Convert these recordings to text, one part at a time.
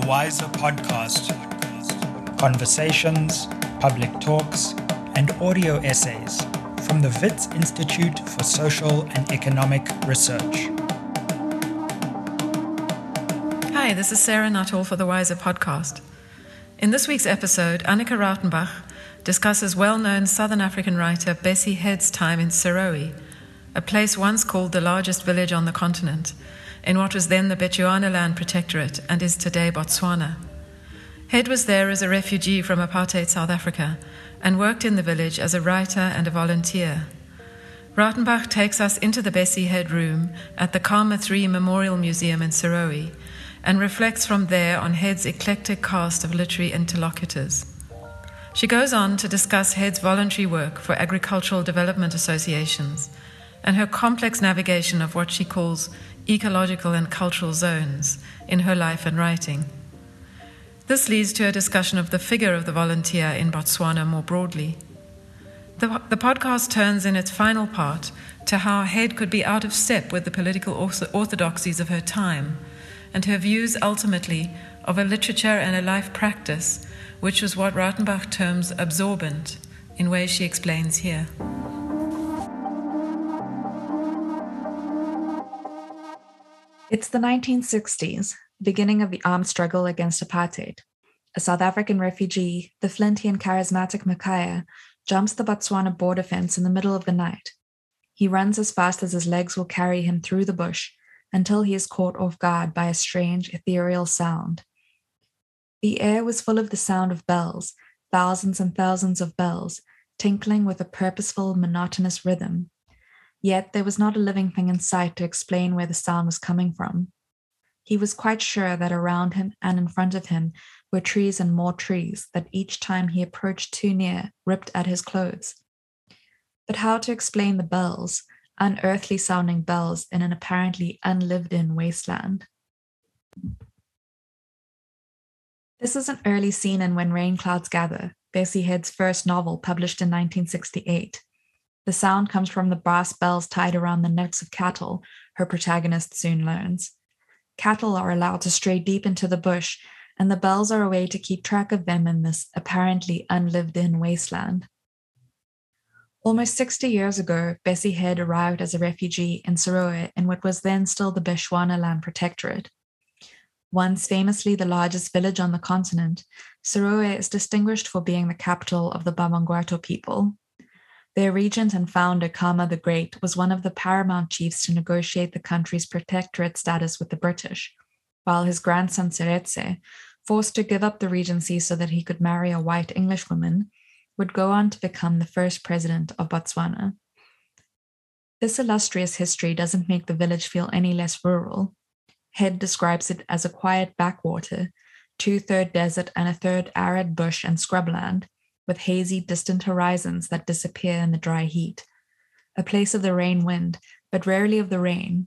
the WiSER podcast. Conversations, public talks, and audio essays from the WITS Institute for Social and Economic Research. Hi, this is Sarah Nuttall for the WiSER podcast. In this week's episode, Anneke Rautenbach discusses well known Southern African writer Bessie Head's time in Serowe, a place once called the largest village on the continent in what was then the Bechuanaland Protectorate and is today Botswana. Head was there as a refugee from apartheid South Africa and worked in the village as a writer and a volunteer. Rautenbach takes us into the Bessie Head room at the Khama 3 Memorial Museum in Serowe and reflects from there on Head's eclectic cast of literary interlocutors. She goes on to discuss Head's voluntary work for agricultural development associations and her complex navigation of what she calls ecological and cultural zones in her life and writing. This leads to a discussion of the figure of the volunteer in Botswana more broadly. The, the podcast turns in its final part to how Head could be out of step with the political orthodoxies of her time and her views ultimately of a literature and a life practice, which was what Rautenbach terms absorbent, in ways she explains here. It's the 1960s, beginning of the armed struggle against apartheid. A South African refugee, the flinty and charismatic Makaya, jumps the Botswana border fence in the middle of the night. He runs as fast as his legs will carry him through the bush until he is caught off guard by a strange, ethereal sound. The air was full of the sound of bells, thousands and thousands of bells, tinkling with a purposeful, monotonous rhythm. Yet there was not a living thing in sight to explain where the sound was coming from. He was quite sure that around him and in front of him were trees and more trees that each time he approached too near ripped at his clothes. But how to explain the bells, unearthly sounding bells in an apparently unlived in wasteland? This is an early scene in When Rain Clouds Gather, Bessie Head's first novel published in 1968. The sound comes from the brass bells tied around the necks of cattle, her protagonist soon learns. Cattle are allowed to stray deep into the bush, and the bells are a way to keep track of them in this apparently unlived in wasteland. Almost 60 years ago, Bessie Head arrived as a refugee in Serowe in what was then still the Bechuanaland Protectorate. Once famously the largest village on the continent, Serowe is distinguished for being the capital of the Bamangwato people, their regent and founder, Khama the Great, was one of the paramount chiefs to negotiate the country's protectorate status with the British, while his grandson Seretse, forced to give up the regency so that he could marry a white Englishwoman, would go on to become the first president of Botswana. This illustrious history doesn't make the village feel any less rural. Head describes it as a quiet backwater, two third desert and a third arid bush and scrubland, with hazy, distant horizons that disappear in the dry heat, a place of the rain wind, but rarely of the rain.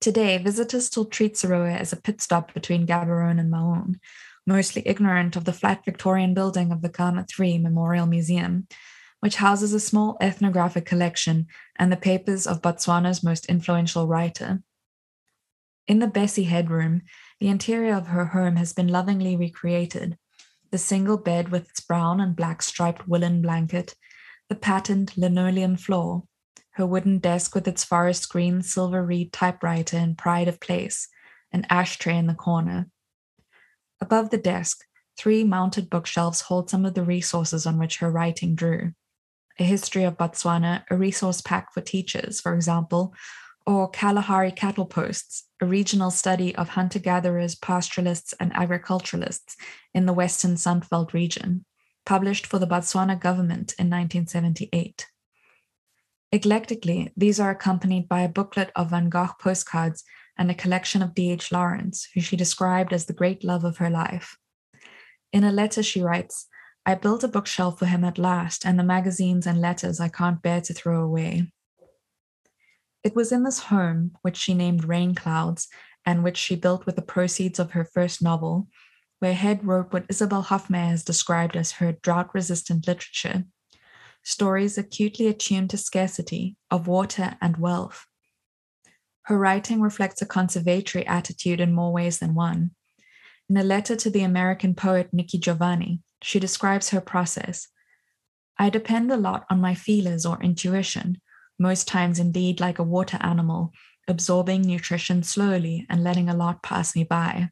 Today, visitors still treat Serowe as a pit stop between Gaborone and Maun, mostly ignorant of the flat Victorian building of the Khama 3 Memorial Museum, which houses a small ethnographic collection and the papers of Botswana's most influential writer. In the Bessie Headroom, the interior of her home has been lovingly recreated, the single bed with its brown and black striped woolen blanket, the patterned linoleum floor, her wooden desk with its forest green silver reed typewriter in pride of place, an ashtray in the corner. Above the desk, three mounted bookshelves hold some of the resources on which her writing drew. A history of Botswana, a resource pack for teachers, for example, or Kalahari cattle posts, a regional study of hunter gatherers, pastoralists, and agriculturalists in the Western Sandveld region, published for the Botswana government in 1978. Eclectically, these are accompanied by a booklet of Van Gogh postcards and a collection of D.H. Lawrence, who she described as the great love of her life. In a letter, she writes, I built a bookshelf for him at last, and the magazines and letters I can't bear to throw away. It was in this home, which she named Rain Clouds, and which she built with the proceeds of her first novel, where Head wrote what Isabel Hofmeyr has described as her drought resistant literature stories acutely attuned to scarcity of water and wealth. Her writing reflects a conservatory attitude in more ways than one. In a letter to the American poet Nikki Giovanni, she describes her process. I depend a lot on my feelers or intuition, most times indeed like a water animal, absorbing nutrition slowly and letting a lot pass me by.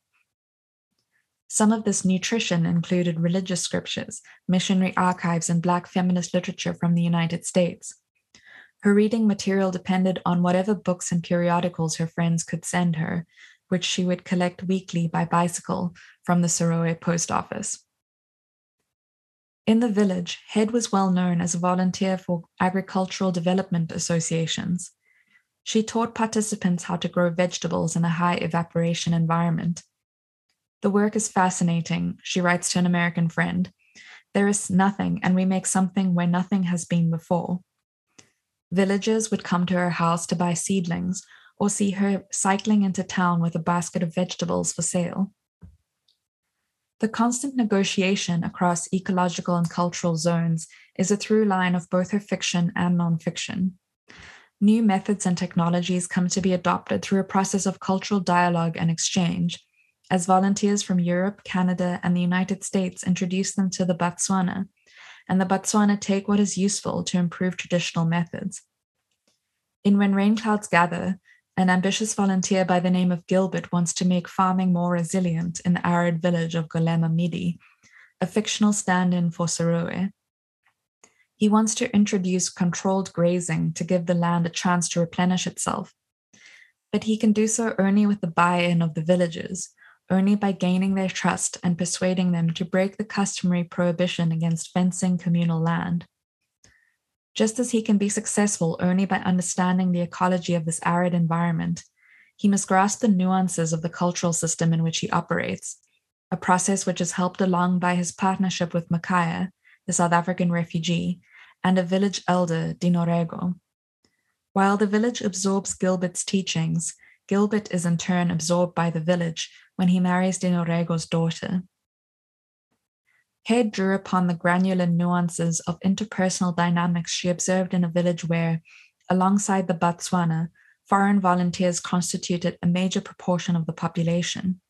Some of this nutrition included religious scriptures, missionary archives, and Black feminist literature from the United States. Her reading material depended on whatever books and periodicals her friends could send her, which she would collect weekly by bicycle from the Serowe post office. In the village, Head was well known as a volunteer for agricultural development associations. She taught participants how to grow vegetables in a high evaporation environment. The work is fascinating, she writes to an American friend. There is nothing, and we make something where nothing has been before. Villagers would come to her house to buy seedlings or see her cycling into town with a basket of vegetables for sale. The constant negotiation across ecological and cultural zones is a through line of both her fiction and nonfiction. New methods and technologies come to be adopted through a process of cultural dialogue and exchange, as volunteers from Europe, Canada, and the United States introduce them to the Botswana, and the Botswana take what is useful to improve traditional methods. In When Rain Clouds Gather, an ambitious volunteer by the name of Gilbert wants to make farming more resilient in the arid village of Golema Mmidi, a fictional stand in for Serowe. He wants to introduce controlled grazing to give the land a chance to replenish itself. But he can do so only with the buy in of the villagers, only by gaining their trust and persuading them to break the customary prohibition against fencing communal land just as he can be successful only by understanding the ecology of this arid environment, he must grasp the nuances of the cultural system in which he operates, a process which is helped along by his partnership with Makaya, the South African refugee, and a village elder, Dinorego. While the village absorbs Gilbert's teachings, Gilbert is in turn absorbed by the village when he marries Dinorego's daughter. Head drew upon the granular nuances of interpersonal dynamics she observed in a village where, alongside the Botswana, foreign volunteers constituted a major proportion of the population.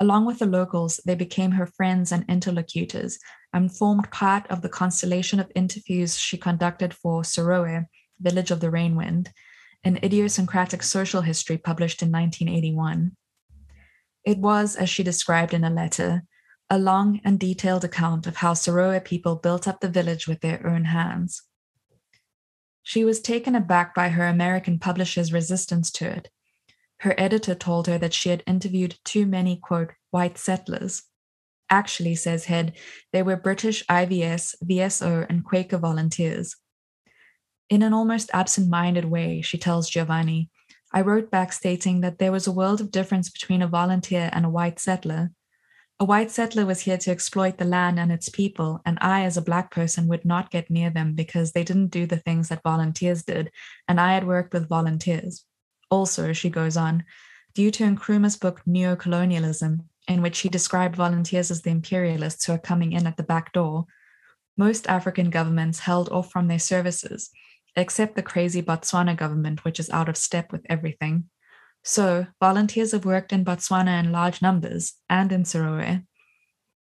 Along with the locals, they became her friends and interlocutors and formed part of the constellation of interviews she conducted for Serowe, Village of the Rainwind, an idiosyncratic social history published in 1981. It was, as she described in a letter, a long and detailed account of how Serowe people built up the village with their own hands. She was taken aback by her American publisher's resistance to it. Her editor told her that she had interviewed too many, quote, white settlers. Actually, says Head, they were British IVS, VSO, and Quaker volunteers. In an almost absent minded way, she tells Giovanni, I wrote back stating that there was a world of difference between a volunteer and a white settler, a white settler was here to exploit the land and its people, and I, as a black person, would not get near them because they didn't do the things that volunteers did, and I had worked with volunteers. Also, she goes on, due to Nkrumah's book Neocolonialism, in which he described volunteers as the imperialists who are coming in at the back door, most African governments held off from their services, except the crazy Botswana government, which is out of step with everything. So, volunteers have worked in Botswana in large numbers and in Serowe.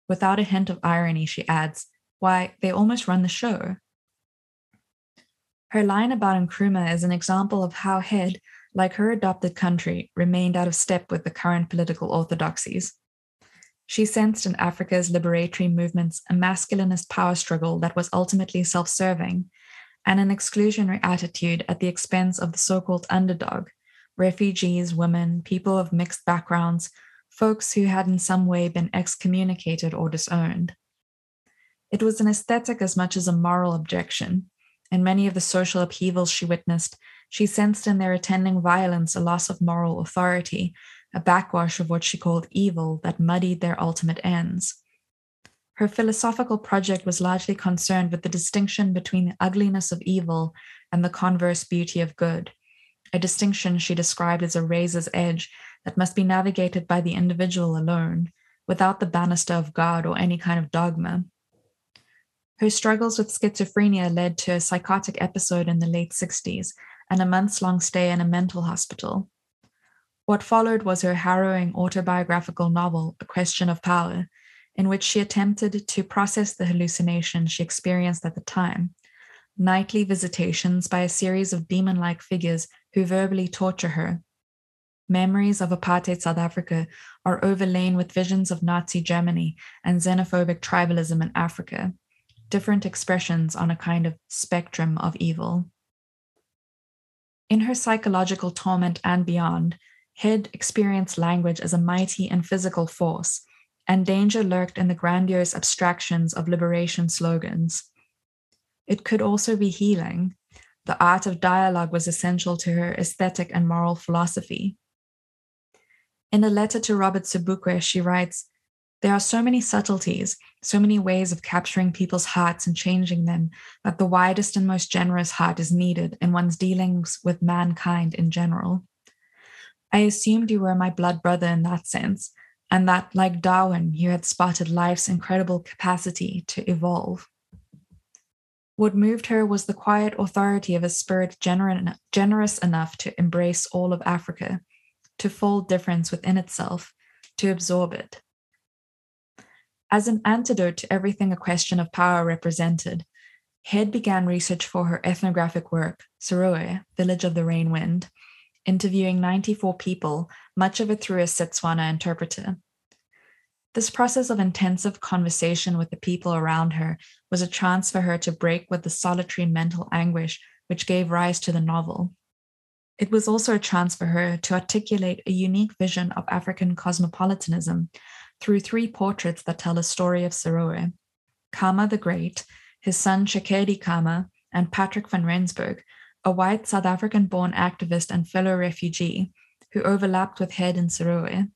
Without a hint of irony, she adds, Why, they almost run the show. Her line about Nkrumah is an example of how Head, like her adopted country, remained out of step with the current political orthodoxies. She sensed in Africa's liberatory movements a masculinist power struggle that was ultimately self serving, and an exclusionary attitude at the expense of the so called underdog, refugees, women, people of mixed backgrounds, folks who had in some way been excommunicated or disowned. It was an aesthetic as much as a moral objection. In many of the social upheavals she witnessed, she sensed in their attending violence a loss of moral authority, a backwash of what she called evil that muddied their ultimate ends. Her philosophical project was largely concerned with the distinction between the ugliness of evil and the converse beauty of good a distinction she described as a razor's edge that must be navigated by the individual alone, without the banister of God or any kind of dogma. Her struggles with schizophrenia led to a psychotic episode in the late 60s and a months long stay in a mental hospital. What followed was her harrowing autobiographical novel, A Question of Power, in which she attempted to process the hallucinations she experienced at the time nightly visitations by a series of demon like figures who verbally torture her. Memories of apartheid South Africa are overlain with visions of Nazi Germany and xenophobic tribalism in Africa, different expressions on a kind of spectrum of evil. In her psychological torment and beyond, Head experienced language as a mighty and physical force, and danger lurked in the grandiose abstractions of liberation slogans. It could also be healing. The art of dialogue was essential to her aesthetic and moral philosophy. In a letter to Robert Sobukwe, she writes There are so many subtleties, so many ways of capturing people's hearts and changing them, that the widest and most generous heart is needed in one's dealings with mankind in general. I assumed you were my blood brother in that sense, and that, like Darwin, you had spotted life's incredible capacity to evolve. What moved her was the quiet authority of a spirit generous enough to embrace all of Africa, to fold difference within itself, to absorb it. As an antidote to everything a question of power represented, Head began research for her ethnographic work, Serowe, Village of the Rain Wind, interviewing 94 people, much of it through a Setswana interpreter. This process of intensive conversation with the people around her was a chance for her to break with the solitary mental anguish which gave rise to the novel. It was also a chance for her to articulate a unique vision of African cosmopolitanism through three portraits that tell a story of Serowe Khama the Great, his son Tshekedi Khama, and Patrick van Rensburg, a white South African born activist and fellow refugee who overlapped with Head in Serowe.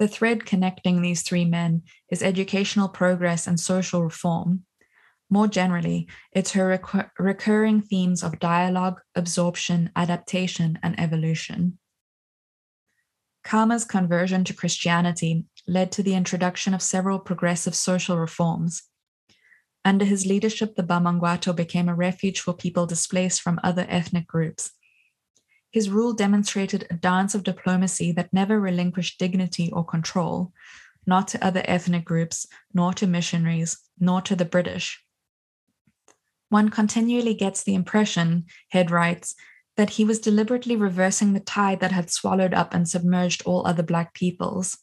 The thread connecting these three men is educational progress and social reform. More generally, it's her recur- recurring themes of dialogue, absorption, adaptation, and evolution. Khama's conversion to Christianity led to the introduction of several progressive social reforms, under his leadership, the Bamangwato became a refuge for people displaced from other ethnic groups. His rule demonstrated a dance of diplomacy that never relinquished dignity or control, not to other ethnic groups, nor to missionaries, nor to the British. One continually gets the impression, Head writes, that he was deliberately reversing the tide that had swallowed up and submerged all other Black peoples.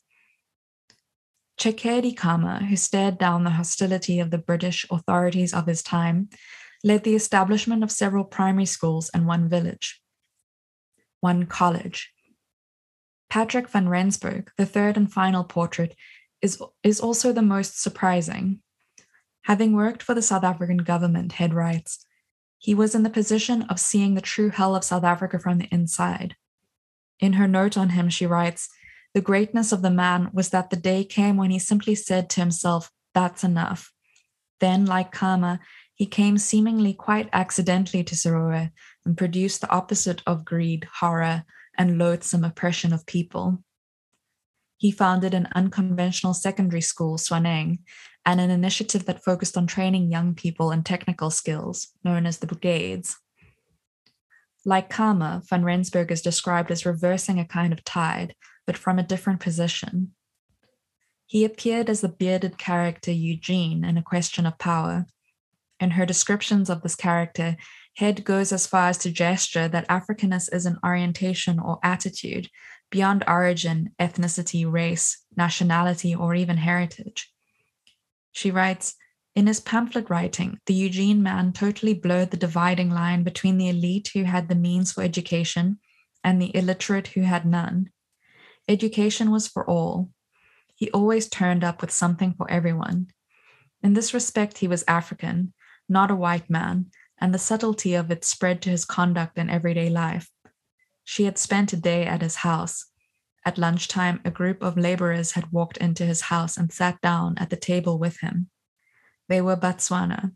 Tshekedi Khama, who stared down the hostility of the British authorities of his time, led the establishment of several primary schools and one village, one college. Patrick van Rensburg, the third and final portrait, is, is also the most surprising. Having worked for the South African government, Head writes, he was in the position of seeing the true hell of South Africa from the inside. In her note on him, she writes, the greatness of the man was that the day came when he simply said to himself, That's enough. Then, like Khama, he came seemingly quite accidentally to Serowe and produced the opposite of greed, horror, and loathsome oppression of people. He founded an unconventional secondary school, Swaneng, and an initiative that focused on training young people in technical skills, known as the Brigades. Like Khama, van Rensburg is described as reversing a kind of tide, but from a different position. He appeared as the bearded character Eugene in A Question of Power. In her descriptions of this character, Head goes as far as to gesture that Africanness is an orientation or attitude beyond origin, ethnicity, race, nationality, or even heritage. She writes, in his pamphlet writing, the Eugene man totally blurred the dividing line between the elite who had the means for education and the illiterate who had none. Education was for all. He always turned up with something for everyone. In this respect, he was African, not a white man, and the subtlety of it spread to his conduct in everyday life. She had spent a day at his house. At lunchtime, a group of laborers had walked into his house and sat down at the table with him. They were Batswana.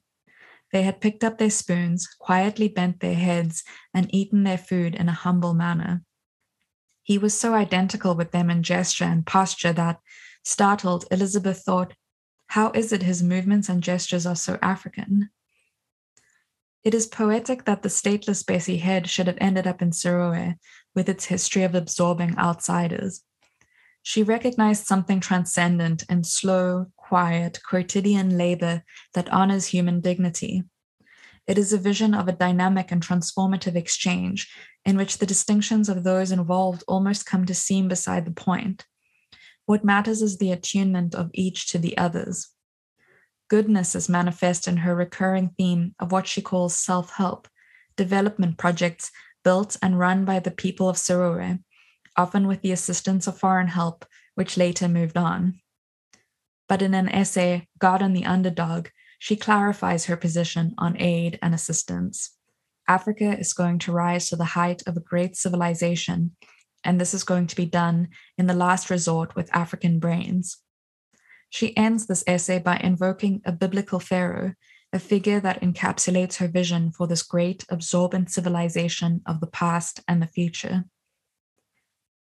They had picked up their spoons, quietly bent their heads, and eaten their food in a humble manner. He was so identical with them in gesture and posture that, startled, Elizabeth thought, How is it his movements and gestures are so African? It is poetic that the stateless Bessie Head should have ended up in Serowe, with its history of absorbing outsiders. She recognized something transcendent in slow, quiet, quotidian labor that honors human dignity. It is a vision of a dynamic and transformative exchange in which the distinctions of those involved almost come to seem beside the point. What matters is the attunement of each to the others. Goodness is manifest in her recurring theme of what she calls self help, development projects built and run by the people of Serowe, often with the assistance of foreign help, which later moved on. But in an essay, God and the Underdog, she clarifies her position on aid and assistance. Africa is going to rise to the height of a great civilization, and this is going to be done in the last resort with African brains. She ends this essay by invoking a biblical pharaoh, a figure that encapsulates her vision for this great, absorbent civilization of the past and the future.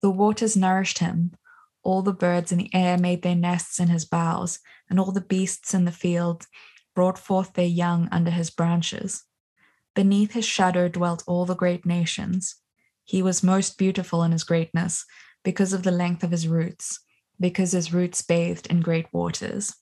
The waters nourished him, all the birds in the air made their nests in his boughs, and all the beasts in the field brought forth their young under his branches. Beneath his shadow dwelt all the great nations. He was most beautiful in his greatness because of the length of his roots, because his roots bathed in great waters.